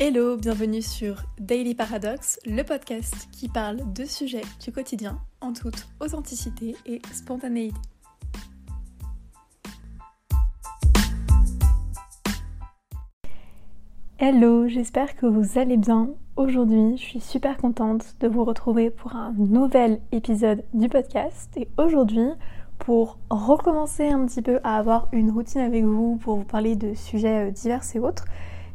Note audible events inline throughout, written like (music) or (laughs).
Hello, bienvenue sur Daily Paradox, le podcast qui parle de sujets du quotidien en toute authenticité et spontanéité. Hello, j'espère que vous allez bien. Aujourd'hui, je suis super contente de vous retrouver pour un nouvel épisode du podcast. Et aujourd'hui, pour recommencer un petit peu à avoir une routine avec vous, pour vous parler de sujets euh, divers et autres,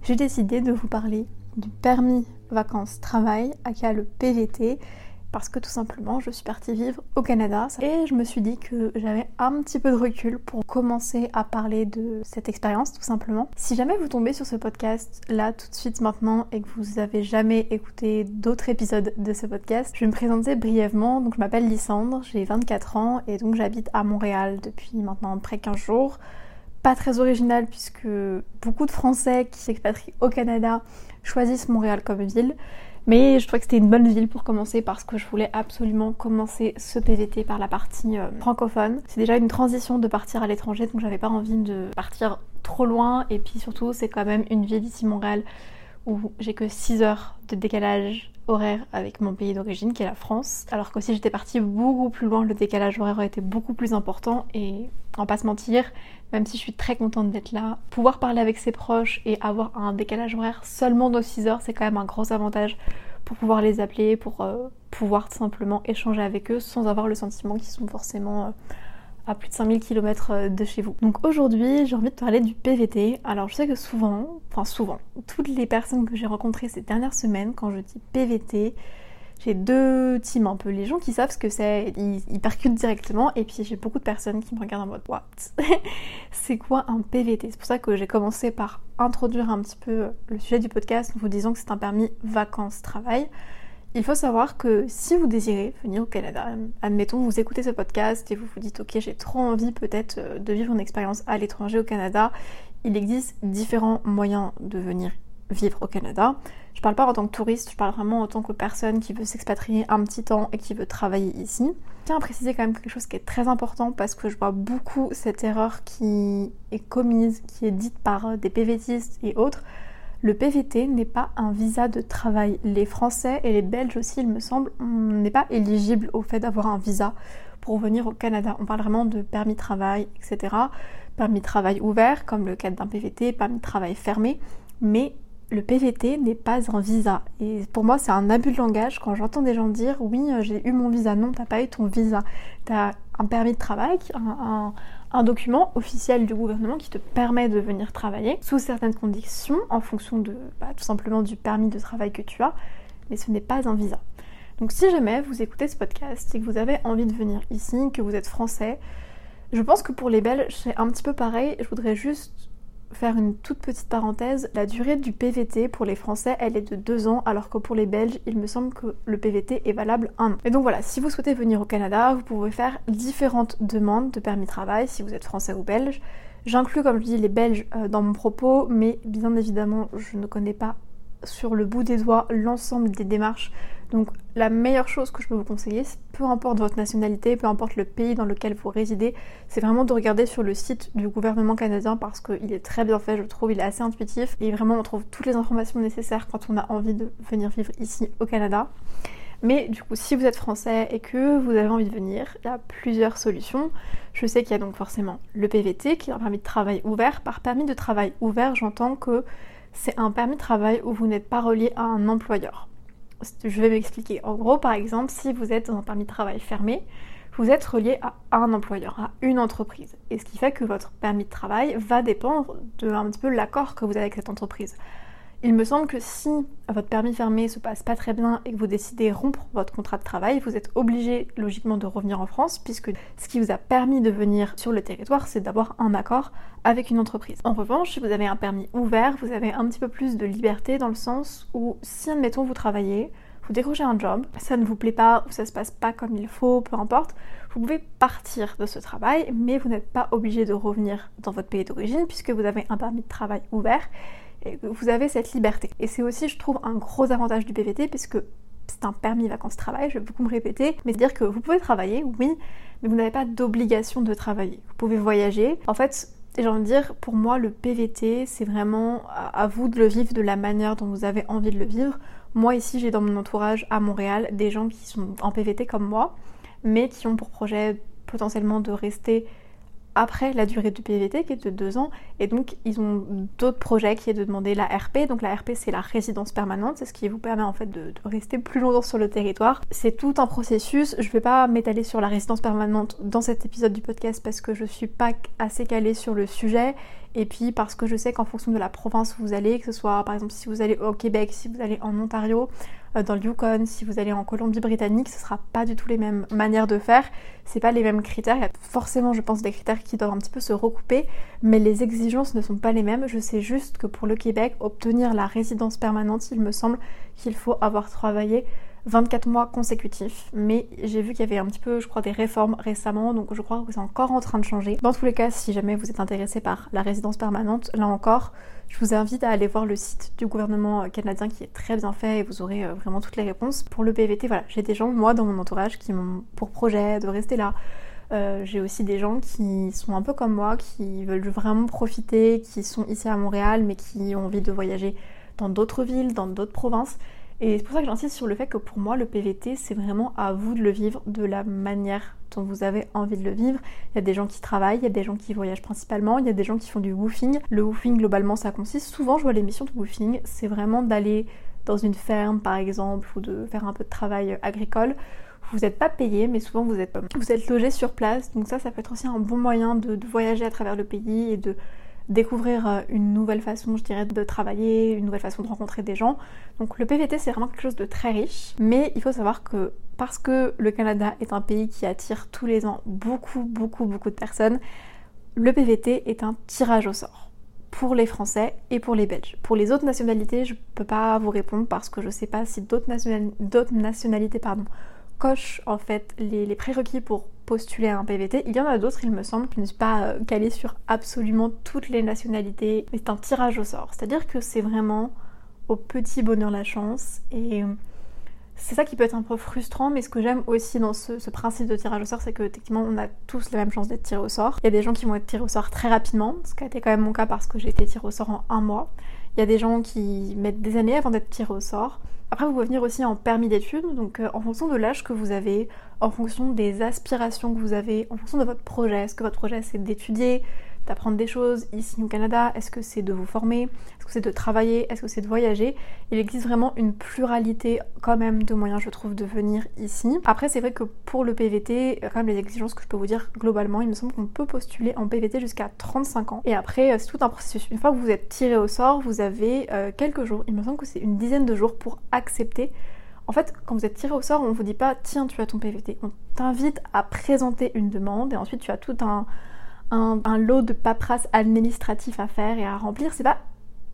j'ai décidé de vous parler du permis vacances-travail, aka le PVT, parce que tout simplement je suis partie vivre au Canada et je me suis dit que j'avais un petit peu de recul pour commencer à parler de cette expérience tout simplement. Si jamais vous tombez sur ce podcast là tout de suite maintenant et que vous avez jamais écouté d'autres épisodes de ce podcast, je vais me présenter brièvement. Donc je m'appelle Lysandre, j'ai 24 ans et donc j'habite à Montréal depuis maintenant près 15 jours pas très original puisque beaucoup de Français qui s'expatrient au Canada choisissent Montréal comme ville. Mais je trouvais que c'était une bonne ville pour commencer parce que je voulais absolument commencer ce PVT par la partie euh, francophone. C'est déjà une transition de partir à l'étranger donc j'avais pas envie de partir trop loin et puis surtout c'est quand même une ville ici Montréal où j'ai que 6 heures de décalage horaire avec mon pays d'origine qui est la France. Alors que si j'étais partie beaucoup plus loin, le décalage horaire aurait été beaucoup plus important et en pas se mentir, même si je suis très contente d'être là, pouvoir parler avec ses proches et avoir un décalage horaire seulement de 6 heures, c'est quand même un gros avantage pour pouvoir les appeler, pour euh, pouvoir simplement échanger avec eux sans avoir le sentiment qu'ils sont forcément euh, à plus de 5000 km euh, de chez vous. Donc aujourd'hui, j'ai envie de parler du PVT. Alors je sais que souvent, enfin souvent, toutes les personnes que j'ai rencontrées ces dernières semaines, quand je dis PVT, j'ai deux teams un peu. Les gens qui savent ce que c'est, ils, percutent directement. Et puis j'ai beaucoup de personnes qui me regardent en mode What? (laughs) C'est quoi un PVT C'est pour ça que j'ai commencé par introduire un petit peu le sujet du podcast en vous disant que c'est un permis vacances-travail. Il faut savoir que si vous désirez venir au Canada, admettons vous écoutez ce podcast et vous vous dites ok j'ai trop envie peut-être euh, de vivre une expérience à l'étranger au Canada, il existe différents moyens de venir vivre au Canada. Je parle pas en tant que touriste, je parle vraiment en tant que personne qui veut s'expatrier un petit temps et qui veut travailler ici. Je tiens à préciser quand même quelque chose qui est très important parce que je vois beaucoup cette erreur qui est commise, qui est dite par des PVTistes et autres le PVT n'est pas un visa de travail. Les Français et les Belges aussi, il me semble, n'est pas éligible au fait d'avoir un visa pour venir au Canada. On parle vraiment de permis de travail, etc. Permis de travail ouvert, comme le cadre d'un PVT, permis de travail fermé. Mais le PVT n'est pas un visa. Et pour moi, c'est un abus de langage quand j'entends des gens dire oui, j'ai eu mon visa. Non, t'as pas eu ton visa. T'as un permis de travail, un, document officiel du gouvernement qui te permet de venir travailler sous certaines conditions en fonction de bah, tout simplement du permis de travail que tu as. Mais ce n'est pas un visa. Donc si jamais vous écoutez ce podcast et que vous avez envie de venir ici, que vous êtes français, je pense que pour les Belges, c'est un petit peu pareil. Je voudrais juste faire une toute petite parenthèse, la durée du PVT pour les Français, elle est de 2 ans, alors que pour les Belges, il me semble que le PVT est valable 1 an. Et donc voilà, si vous souhaitez venir au Canada, vous pouvez faire différentes demandes de permis de travail, si vous êtes français ou belge. J'inclus, comme je dis, les Belges euh, dans mon propos, mais bien évidemment, je ne connais pas sur le bout des doigts l'ensemble des démarches donc la meilleure chose que je peux vous conseiller, peu importe votre nationalité, peu importe le pays dans lequel vous résidez, c'est vraiment de regarder sur le site du gouvernement canadien parce qu'il est très bien fait, je trouve, il est assez intuitif et vraiment on trouve toutes les informations nécessaires quand on a envie de venir vivre ici au Canada. Mais du coup, si vous êtes français et que vous avez envie de venir, il y a plusieurs solutions. Je sais qu'il y a donc forcément le PVT qui est un permis de travail ouvert. Par permis de travail ouvert, j'entends que c'est un permis de travail où vous n'êtes pas relié à un employeur. Je vais m'expliquer. En gros, par exemple, si vous êtes dans un permis de travail fermé, vous êtes relié à un employeur, à une entreprise. Et ce qui fait que votre permis de travail va dépendre de un petit peu l'accord que vous avez avec cette entreprise. Il me semble que si votre permis fermé se passe pas très bien et que vous décidez rompre votre contrat de travail, vous êtes obligé logiquement de revenir en France puisque ce qui vous a permis de venir sur le territoire, c'est d'avoir un accord avec une entreprise. En revanche, si vous avez un permis ouvert, vous avez un petit peu plus de liberté dans le sens où si admettons vous travaillez, vous décrochez un job, ça ne vous plaît pas ou ça se passe pas comme il faut, peu importe, vous pouvez partir de ce travail, mais vous n'êtes pas obligé de revenir dans votre pays d'origine puisque vous avez un permis de travail ouvert vous avez cette liberté. Et c'est aussi, je trouve, un gros avantage du PVT puisque c'est un permis vacances-travail, je vais beaucoup me répéter, mais c'est-à-dire que vous pouvez travailler, oui, mais vous n'avez pas d'obligation de travailler. Vous pouvez voyager. En fait, j'ai envie de dire, pour moi, le PVT, c'est vraiment à vous de le vivre de la manière dont vous avez envie de le vivre. Moi, ici, j'ai dans mon entourage à Montréal des gens qui sont en PVT comme moi, mais qui ont pour projet potentiellement de rester après la durée du PVT qui est de deux ans. Et donc ils ont d'autres projets qui est de demander la RP donc la RP c'est la résidence permanente. C'est ce qui vous permet en fait de, rester plus longtemps sur le territoire. C'est tout un processus. Je vais pas m'étaler sur la résidence permanente dans cet épisode du podcast parce que je suis pas assez calée sur le sujet. Et puis parce que je sais qu'en fonction de la province où vous allez, que ce soit par exemple si vous allez au Québec, si vous allez en Ontario, dans le Yukon, si vous allez en Colombie-Britannique, ce sera pas du tout les mêmes manières de faire, c'est pas les mêmes critères, il y a forcément je pense des critères qui doivent un petit peu se recouper, mais les exigences ne sont pas les mêmes. Je sais juste que pour le Québec, obtenir la résidence permanente, il me semble qu'il faut avoir travaillé 24 mois consécutifs. Mais j'ai vu qu'il y avait un petit peu, je crois, des réformes récemment, donc je crois que c'est encore en train de changer. Dans tous les cas, si jamais vous êtes intéressé par la résidence permanente, là encore, je vous invite à aller voir le site du gouvernement canadien qui est très bien fait et vous aurez euh, vraiment toutes les réponses. Pour le PVT, voilà, j'ai des gens, moi, dans mon entourage, qui m'ont pour projet de rester là. Euh, j'ai aussi des gens qui sont un peu comme moi, qui veulent vraiment profiter, qui sont ici à Montréal, mais qui ont envie de voyager dans d'autres villes, dans d'autres provinces. Et c'est pour ça que j'insiste sur le fait que pour moi, le PVT, c'est vraiment à vous de le vivre de la manière dont vous avez envie de le vivre. Il y a des gens qui travaillent, il y a des gens qui voyagent principalement, il y a des gens qui font du woofing. Le woofing, globalement, ça consiste, souvent je vois les missions de woofing, c'est vraiment d'aller dans une ferme, par exemple, ou de faire un peu de travail agricole. Vous n'êtes pas payé, mais souvent vous êtes, vous êtes logé sur place. Donc ça, ça peut être aussi un bon moyen de voyager à travers le pays et de découvrir euh, une nouvelle façon, je dirais, de travailler, une nouvelle façon de rencontrer des gens. Donc le PVT, c'est vraiment quelque chose de très riche, mais il faut savoir que parce que le Canada est un pays qui attire tous les ans beaucoup, beaucoup, beaucoup de personnes, le PVT est un tirage au sort pour les Français et pour les Belges. Pour les autres nationalités, je peux pas vous répondre parce que je sais pas si d'autres nationalités pardon, coche en fait les, prérequis pour postuler à un PVT. Il y en a d'autres, il me semble, qui ne sont pas euh, calés sur absolument toutes les nationalités. Mais c'est un tirage au sort. C'est-à-dire que c'est vraiment au petit bonheur la chance. Et c'est ça qui peut être un peu frustrant, mais ce que j'aime aussi dans ce, principe de tirage au sort, c'est que techniquement on a tous la même chance d'être tiré au sort. Il y a des gens qui vont être tirés au sort très rapidement, ce qui a été quand même mon cas parce que j'ai été tiré au sort en un mois. Il y a des gens qui mettent des années avant d'être tirés au sort. Après, vous pouvez venir aussi en permis d'études, donc euh, en fonction de l'âge que vous avez, en fonction des aspirations que vous avez, en fonction de votre projet. Est-ce que votre projet c'est d'étudier, d'apprendre des choses ici au Canada Est-ce que c'est de vous former Est-ce que c'est de travailler Est-ce que c'est de voyager Il existe vraiment une pluralité quand même de moyens, je trouve, de venir ici. Après, c'est vrai que pour le PVT, quand même les exigences que je peux vous dire globalement, il me semble qu'on peut postuler en PVT jusqu'à 35 ans. Et après, euh, c'est tout un processus. Une fois que vous êtes tiré au sort, vous avez euh, quelques jours, il me semble que c'est une dizaine de jours pour accepter en fait, quand vous êtes tiré au sort, on vous dit pas tiens, tu as ton PVT. On t'invite à présenter une demande et ensuite tu as tout un, un, lot de paperasse administratif à faire et à remplir. C'est pas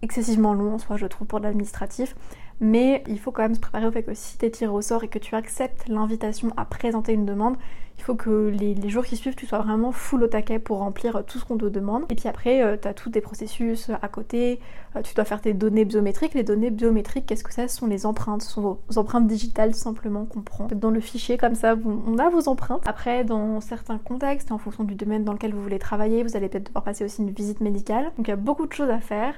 excessivement long en soi, je trouve, pour l'administratif. Mais il faut quand même se préparer au fait que si tu es tiré au sort et que tu acceptes l'invitation à présenter une demande, il faut que les, jours qui suivent, tu sois vraiment full au taquet pour remplir tout ce qu'on te demande. Et puis après, euh, tu as tous des processus à côté, euh, tu dois faire tes données biométriques. Les données biométriques, qu'est-ce que c'est? Ce sont les empreintes, ce sont vos empreintes digitales simplement qu'on prend. Dans le fichier comme ça, on a vos empreintes. Après, dans certains contextes, en fonction du domaine dans lequel vous voulez travailler, vous allez peut-être devoir passer aussi une visite médicale. Donc il y a beaucoup de choses à faire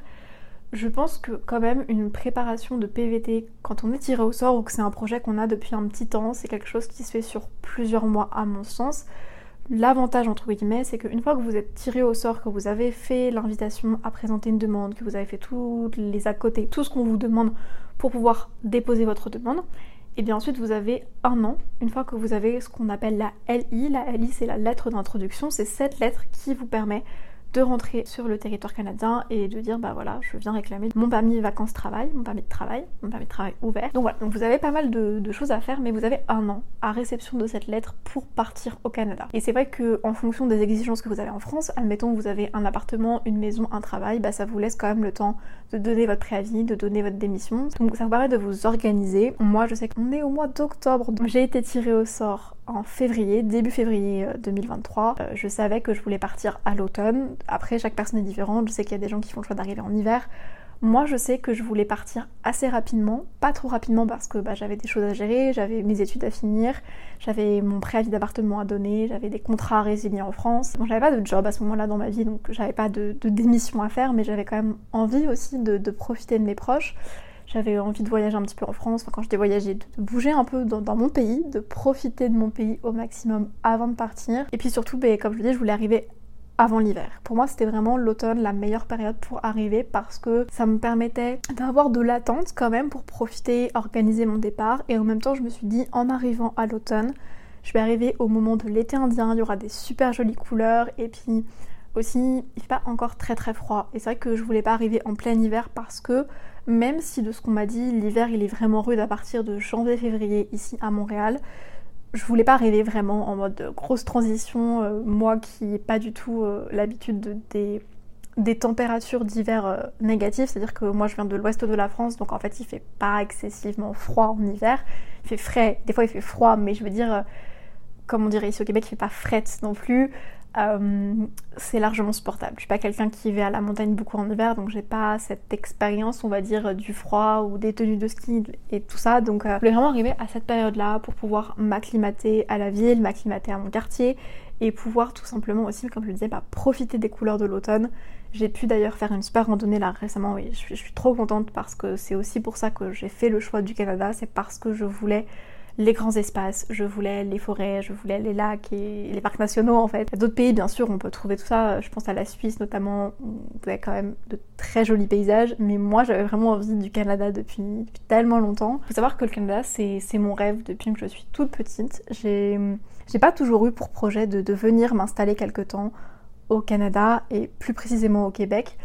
je pense que quand même une préparation de PVT quand on est tiré au sort ou que c'est un projet qu'on a depuis un petit temps, c'est quelque chose qui se fait sur plusieurs mois à mon sens. L'avantage entre guillemets, c'est qu'une fois que vous êtes tiré au sort, que vous avez fait l'invitation à présenter une demande, que vous avez fait tous les à côté, tout ce qu'on vous demande pour pouvoir déposer votre demande, et bien ensuite vous avez un an, une fois que vous avez ce qu'on appelle la LI. La LI c'est la lettre d'introduction, c'est cette lettre qui vous permet de rentrer sur le territoire canadien et de dire bah voilà je viens réclamer mon permis vacances travail, mon permis de travail, mon permis de travail ouvert. Donc voilà, vous avez pas mal de, choses à faire mais vous avez un an à réception de cette lettre pour partir au Canada. Et c'est vrai que en fonction des exigences que vous avez en France, admettons que vous avez un appartement, une maison, un travail, bah ça vous laisse quand même le temps de donner votre préavis, de donner votre démission. Donc ça vous permet de vous organiser. Moi je sais qu'on est au mois d'octobre, donc j'ai été tirée au sort en février, début février 2023. Euh, euh, je savais que je voulais partir à l'automne. Après, chaque personne est différente. Je sais qu'il y a des gens qui font le choix d'arriver en hiver. Moi, je sais que je voulais partir assez rapidement, pas trop rapidement parce que bah, j'avais des choses à gérer, j'avais mes études à finir, j'avais mon préavis d'appartement à donner, j'avais des contrats à résilier en France. J'avais pas de job à ce moment-là dans ma vie, donc j'avais pas de, démission à faire, mais j'avais quand même envie aussi de, profiter de mes proches. J'avais envie de voyager un petit peu en France, quand je dis de, bouger un peu dans, mon pays, de profiter de mon pays au maximum avant de partir. Et puis surtout, ben, comme je vous dis, je voulais arriver avant l'hiver. Pour moi, c'était vraiment l'automne la meilleure période pour arriver parce que ça me permettait d'avoir de l'attente quand même pour profiter, organiser mon départ. Et en même temps, je me suis dit, en arrivant à l'automne, je vais arriver au moment de l'été indien, il y aura des super jolies couleurs et puis aussi, il fait pas encore très très froid. Et c'est vrai que je voulais pas arriver en plein hiver parce que même si de ce qu'on m'a dit, l'hiver il est vraiment rude à partir de janvier-février ici à Montréal, je voulais pas rêver vraiment en mode grosse transition, euh, moi qui n'ai pas du tout euh, l'habitude des, températures d'hiver euh, négatives, c'est-à-dire que moi je viens de l'ouest de la France, donc en fait il fait pas excessivement froid en hiver, il fait frais, des fois il fait froid, mais je veux dire, comme on dirait ici au Québec, il fait pas frette non plus. Euh, c'est largement supportable. Je suis pas quelqu'un qui va à la montagne beaucoup en hiver, donc j'ai pas cette expérience, on va dire, du froid ou des tenues de ski et tout ça. Donc euh, je voulais vraiment arriver à cette période-là pour pouvoir m'acclimater à la ville, m'acclimater à mon quartier et pouvoir tout simplement aussi, comme je le disais, bah, profiter des couleurs de l'automne. J'ai pu d'ailleurs faire une super randonnée là récemment et je suis trop contente parce que c'est aussi pour ça que j'ai fait le choix du Canada, c'est parce que je voulais les grands espaces, je voulais les forêts, je voulais les lacs et les parcs nationaux en fait. D'autres pays bien sûr on peut trouver tout ça, je pense à la Suisse notamment, où vous avez quand même de très jolis paysages, mais moi j'avais vraiment envie du Canada depuis, tellement longtemps. Il faut savoir que le Canada c'est mon rêve depuis que je suis toute petite. J'ai pas toujours eu pour projet de, venir m'installer quelque temps au Canada et plus précisément au Québec.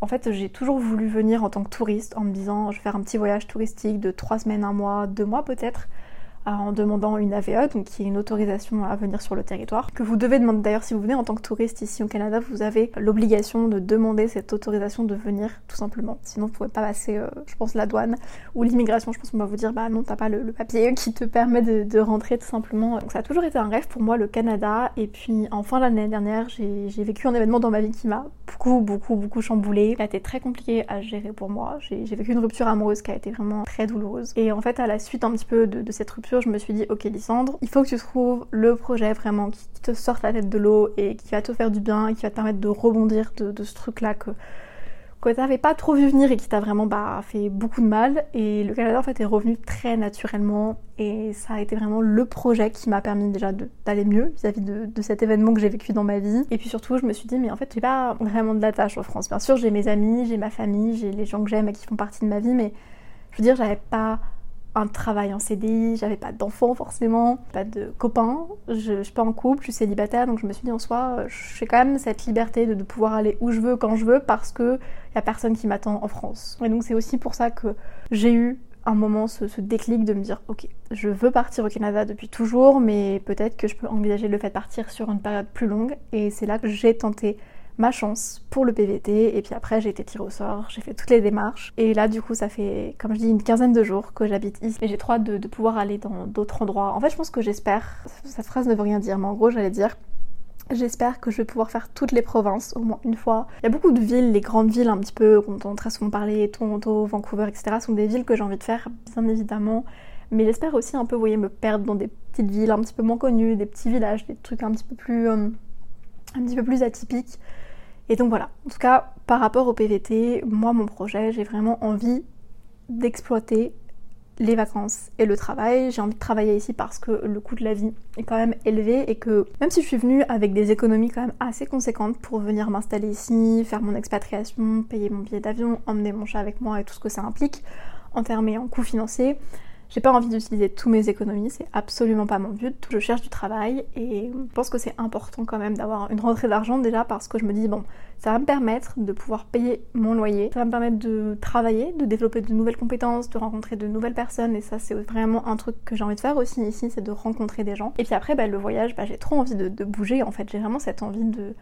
En fait, j'ai toujours voulu venir en tant que touriste en me disant je vais faire un petit voyage touristique de 3 semaines, un mois, deux mois peut-être en demandant une AVE, donc qui est une autorisation à venir sur le territoire, que vous devez demander d'ailleurs si vous venez en tant que touriste ici au Canada, vous avez l'obligation de demander cette autorisation de venir tout simplement. Sinon vous pouvez pas passer, euh, je pense, la douane ou l'immigration, je pense qu'on va vous dire bah non, t'as pas le, papier (laughs) qui te permet de, rentrer tout simplement. Donc ça a toujours été un rêve pour moi le Canada, et puis en fin d'année dernière, j'ai vécu un événement dans ma vie qui m'a beaucoup, beaucoup, beaucoup chamboulé. Il a été très compliqué à gérer pour moi. J'ai vécu une rupture amoureuse qui a été vraiment très douloureuse. Et en fait, à la suite un petit peu de cette rupture, je me suis dit, ok Lysandre, il faut que tu trouves le projet vraiment qui te sorte la tête de l'eau et qui va te faire du bien et qui va te permettre de rebondir de, ce truc-là que, que t'avais pas trop vu venir et qui t'a vraiment bah, fait beaucoup de mal. Et le Canada en fait est revenu très naturellement et ça a été vraiment le projet qui m'a permis déjà d'aller mieux vis-à-vis de, cet événement que j'ai vécu dans ma vie. Et puis surtout, je me suis dit, mais en fait, j'ai pas vraiment de l'attache en France. Bien sûr, j'ai mes amis, j'ai ma famille, j'ai les gens que j'aime et qui font partie de ma vie, mais je veux dire, j'avais pas un travail en CDI, j'avais pas d'enfants forcément, pas de copains, je, suis pas en couple, je suis célibataire, donc je me suis dit en soi, euh, j'ai quand même cette liberté de, pouvoir aller où je veux, quand je veux, parce que y a personne qui m'attend en France. Et donc c'est aussi pour ça que j'ai eu un moment ce, ce, déclic de me dire ok je veux partir au Canada depuis toujours mais peut-être que je peux envisager le fait de partir sur une période plus longue et c'est là que j'ai tenté ma chance pour le PVT et puis après j'ai été tirée au sort, j'ai fait toutes les démarches et là du coup ça fait comme je dis une quinzaine de jours que j'habite ici et j'ai trop hâte de, pouvoir aller dans d'autres endroits. En fait je pense que j'espère, cette phrase ne veut rien dire mais en gros j'allais dire J'espère que je vais pouvoir faire toutes les provinces au moins une fois. Il y a beaucoup de villes, les grandes villes un petit peu, qu'on entend très souvent parler, Toronto, Vancouver, etc. sont des villes que j'ai envie de faire, bien évidemment. Mais j'espère aussi un peu, vous voyez, me perdre dans des petites villes un petit peu moins connues, des petits villages, des trucs un petit peu plus, euh, un petit peu plus atypiques. Et donc voilà, en tout cas par rapport au PVT, moi mon projet, j'ai vraiment envie d'exploiter les vacances et le travail. J'ai envie de travailler ici parce que le coût de la vie est quand même élevé et que même si je suis venue avec des économies quand même assez conséquentes pour venir m'installer ici, faire mon expatriation, payer mon billet d'avion, emmener mon chat avec moi et tout ce que ça implique en termes et en coûts financiers, j'ai pas envie d'utiliser tous mes économies, c'est absolument pas mon but. Je cherche du travail et je pense que c'est important quand même d'avoir une rentrée d'argent déjà parce que je me dis bon, ça va me permettre de pouvoir payer mon loyer, ça va me permettre de travailler, de développer de nouvelles compétences, de rencontrer de nouvelles personnes et ça c'est vraiment un truc que j'ai envie de faire aussi ici, c'est de rencontrer des gens. Et puis après bah, le voyage, bah, j'ai trop envie de, de bouger en fait, j'ai vraiment cette envie de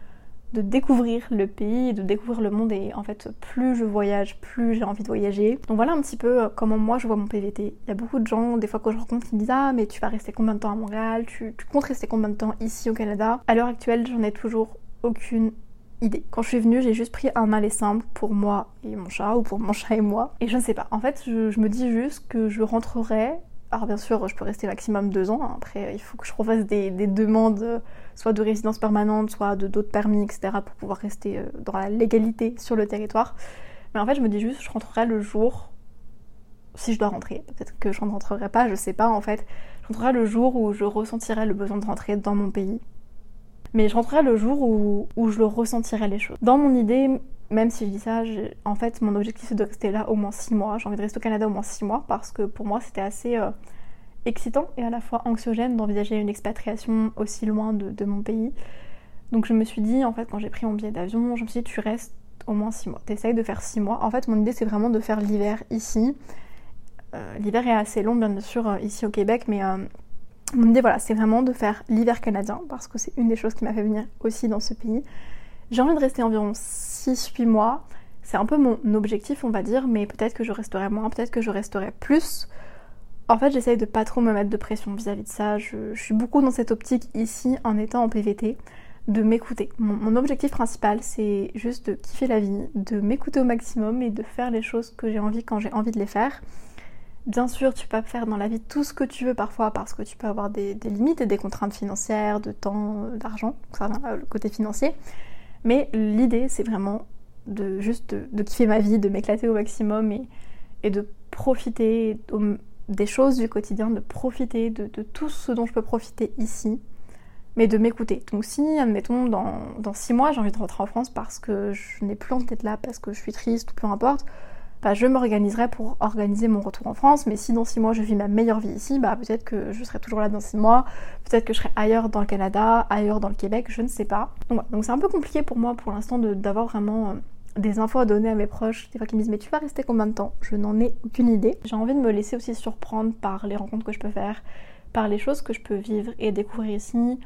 de découvrir le pays, de découvrir le monde et en fait plus je voyage, plus j'ai envie de voyager. Donc voilà un petit peu euh, comment moi je vois mon PVT. Il y a beaucoup de gens, des fois que je rencontre, qui me disent ah mais tu vas rester combien de temps à Montréal, tu, comptes rester combien de temps ici au Canada? À l'heure actuelle j'en ai toujours aucune idée. Quand je suis venue, j'ai juste pris un aller simple pour moi et mon chat, ou pour mon (laughs) chat et moi. Et je ne sais pas, en fait, je, me dis juste que je rentrerai. Alors bien sûr, je peux rester maximum deux ans. Après, il faut que je refasse des, demandes, soit de résidence permanente, soit de d'autres permis, etc., pour pouvoir rester euh, dans la légalité sur le territoire. Mais en fait, je me dis juste, je rentrerai le jour, si je dois rentrer. Peut-être que je ne rentrerai pas, je sais pas en fait. Je rentrerai le jour où je ressentirai le besoin de rentrer dans mon pays mais je rentrerai le jour où, je le ressentirai les choses. Dans mon idée, même si je dis ça, en fait, mon objectif c'est de rester là au moins 6 mois. J'ai envie de rester au Canada au moins 6 mois parce que pour moi c'était assez euh, excitant et à la fois anxiogène d'envisager une expatriation aussi loin de, mon pays. Donc je me suis dit, en fait, quand j'ai pris mon billet d'avion, je me suis dit, tu restes au moins 6 mois. T'essayes de faire 6 mois. En fait, mon idée c'est vraiment de faire l'hiver ici. Euh, l'hiver est assez long, bien sûr, euh, ici au Québec, mais mon idée, voilà, c'est vraiment de faire l'hiver canadien, parce que c'est une des choses qui m'a fait venir aussi dans ce pays. J'ai envie de rester environ 6-8 mois. C'est un peu mon objectif, on va dire, mais peut-être que je resterai moins, peut-être que je resterai plus. En fait, j'essaye de pas trop me mettre de pression vis-à-vis de ça. Je, suis beaucoup dans cette optique ici, en étant en PVT, de m'écouter. mon objectif principal, c'est juste de kiffer la vie, de m'écouter au maximum et de faire les choses que j'ai envie quand j'ai envie de les faire. Bien sûr, tu peux faire dans la vie tout ce que tu veux parfois parce que tu peux avoir des, limites et des contraintes financières, de temps, euh, d'argent, ça vient le côté financier. Mais l'idée, c'est vraiment de juste de, kiffer ma vie, de m'éclater au maximum et, et de profiter des choses du quotidien, de profiter de, tout ce dont je peux profiter ici, mais de m'écouter. Donc si, admettons, dans, dans six mois, j'ai envie de rentrer en France parce que je n'ai plus envie d'être là, parce que je suis triste ou peu importe, bah, je m'organiserai pour organiser mon retour en France. Mais si dans 6 mois je vis ma meilleure vie ici, bah, peut-être que je serai toujours là dans 6 mois, peut-être que je serai ailleurs dans le Canada, ailleurs dans le Québec, je ne sais pas. Donc c'est un peu compliqué pour moi pour l'instant d'avoir vraiment euh, des infos à donner à mes proches, des fois qui me disent mais tu vas rester combien de temps? Je n'en ai aucune idée. J'ai envie de me laisser aussi surprendre par les rencontres que je peux faire, par les choses que je peux vivre et découvrir ici.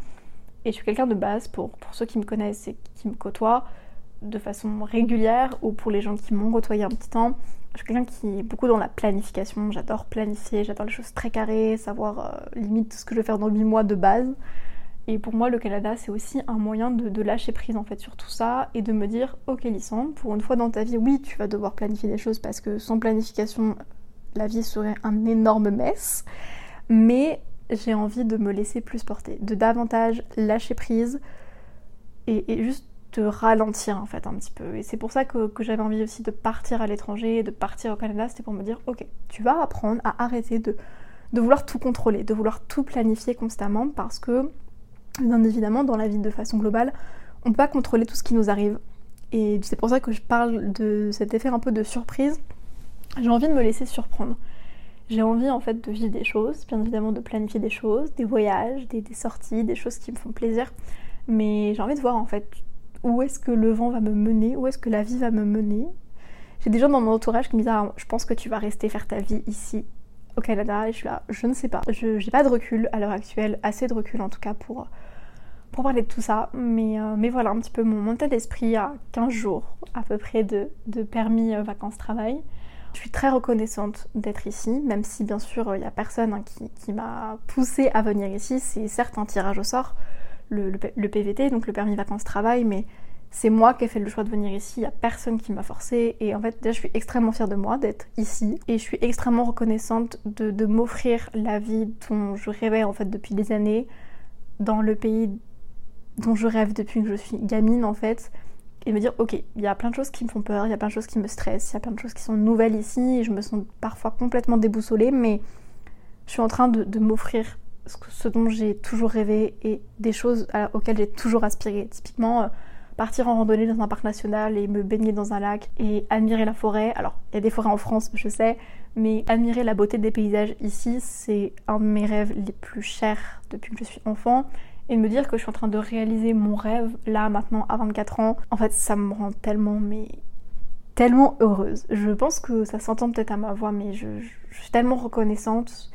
Et je suis quelqu'un de base pour ceux qui me connaissent et qui me côtoient de façon régulière ou pour les gens qui m'ont côtoyé un petit temps. Je suis quelqu'un qui est beaucoup dans la planification, j'adore planifier, j'adore les choses très carrées, savoir euh, limite ce que je vais faire dans 8 mois de base. Et pour moi, le Canada, c'est aussi un moyen de, lâcher prise en fait sur tout ça et de me dire, ok Lissandre, pour une fois dans ta vie, oui, tu vas devoir planifier des choses parce que sans planification, la vie serait un énorme mess. Mais j'ai envie de me laisser plus porter, de davantage lâcher prise et juste te ralentir en fait un petit peu. Et c'est pour ça que, j'avais envie aussi de partir à l'étranger, de partir au Canada, c'était pour me dire ok, tu vas apprendre à arrêter de, de vouloir tout contrôler, de vouloir tout planifier constamment parce que bien évidemment dans la vie de façon globale, on ne peut pas contrôler tout ce qui nous arrive. Et c'est pour ça que je parle de cet effet un peu de surprise. J'ai envie de me laisser surprendre. J'ai envie en fait de vivre des choses, bien évidemment de planifier des choses, des voyages, des, des sorties, des choses qui me font plaisir. Mais j'ai envie de voir en fait où est-ce que le vent va me mener, où est-ce que la vie va me mener. J'ai des gens dans mon entourage qui me disent ah, je pense que tu vas rester faire ta vie ici au Canada et je suis là, je ne sais pas. Je n'ai pas de recul à l'heure actuelle, assez de recul en tout cas pour, pour parler de tout ça. Mais, euh, mais voilà un petit peu mon état d'esprit à 15 jours à peu près de, permis euh, vacances-travail. Je suis très reconnaissante d'être ici, même si bien sûr il n'y a personne hein, qui, qui m'a poussée à venir ici. C'est certes un tirage au sort le, PVT, donc le permis vacances-travail, mais c'est moi qui ai fait le choix de venir ici, il n'y a personne qui m'a forcé. Et en fait, déjà, je suis extrêmement fière de moi d'être ici. Et je suis extrêmement reconnaissante de, m'offrir la vie dont je rêvais en fait depuis des années, dans le pays dont je rêve depuis que je suis gamine en fait. Et me dire, ok, il y a plein de choses qui me font peur, il y a plein de choses qui me stressent, il y a plein de choses qui sont nouvelles ici, et je me sens parfois complètement déboussolée, mais je suis en train de m'offrir ce dont j'ai toujours rêvé et des choses auxquelles j'ai toujours aspiré. Typiquement, euh, partir en randonnée dans un parc national et me baigner dans un lac et admirer la forêt. Alors, il y a des forêts en France, je sais, mais admirer la beauté des paysages ici, c'est un de mes rêves les plus chers depuis que je suis enfant. Et me dire que je suis en train de réaliser mon rêve là, maintenant, à 24 ans, en fait, ça me rend tellement, mais tellement heureuse. Je pense que ça s'entend peut-être à ma voix, mais je suis tellement reconnaissante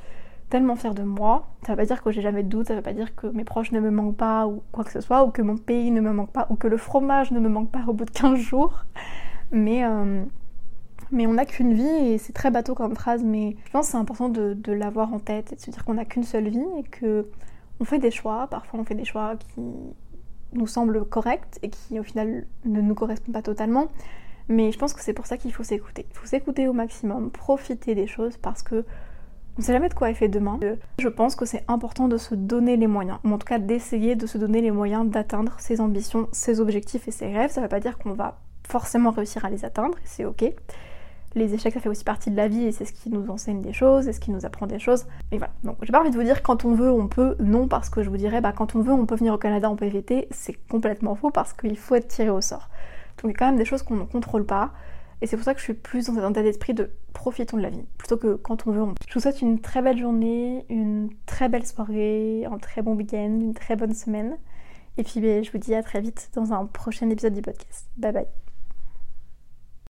tellement fière de moi. Ça veut pas dire que j'ai jamais de doute, ça veut pas dire que mes proches ne me manquent pas ou quoi que ce soit, ou que mon pays ne me manque pas, ou que le fromage ne me manque pas au bout de 15 jours. Mais, euh, mais on n'a qu'une vie et c'est très bateau comme phrase, mais je pense que c'est important de, de l'avoir en tête et de se dire qu'on n'a qu'une seule vie et que on fait des choix. Parfois on fait des choix qui nous semblent correctes et qui au final ne nous correspondent pas totalement. Mais je pense que c'est pour ça qu'il faut s'écouter. Il faut s'écouter au maximum, profiter des choses parce que on ne sait jamais de quoi est fait demain. Je pense que c'est important de se donner les moyens, ou en tout cas d'essayer de se donner les moyens d'atteindre ses ambitions, ses objectifs et ses rêves. Ça ne veut pas dire qu'on va forcément réussir à les atteindre, c'est ok. Les échecs, ça fait aussi partie de la vie et c'est ce qui nous enseigne des choses et ce qui nous apprend des choses. Et voilà. Donc, j'ai pas envie de vous dire quand on veut, on peut. Non, parce que je vous dirais, bah, quand on veut, on peut venir au Canada en PVT. C'est complètement faux parce qu'il faut être tiré au sort. Donc, il y a quand même des choses qu'on ne contrôle pas. Et c'est pour ça que je suis plus dans cet état d'esprit de profitons de la vie, plutôt que quand on veut. On... Je vous souhaite une très belle journée, une très belle soirée, un très bon week-end, une très bonne semaine. Et puis ben, je vous dis à très vite dans un prochain épisode du podcast. Bye bye.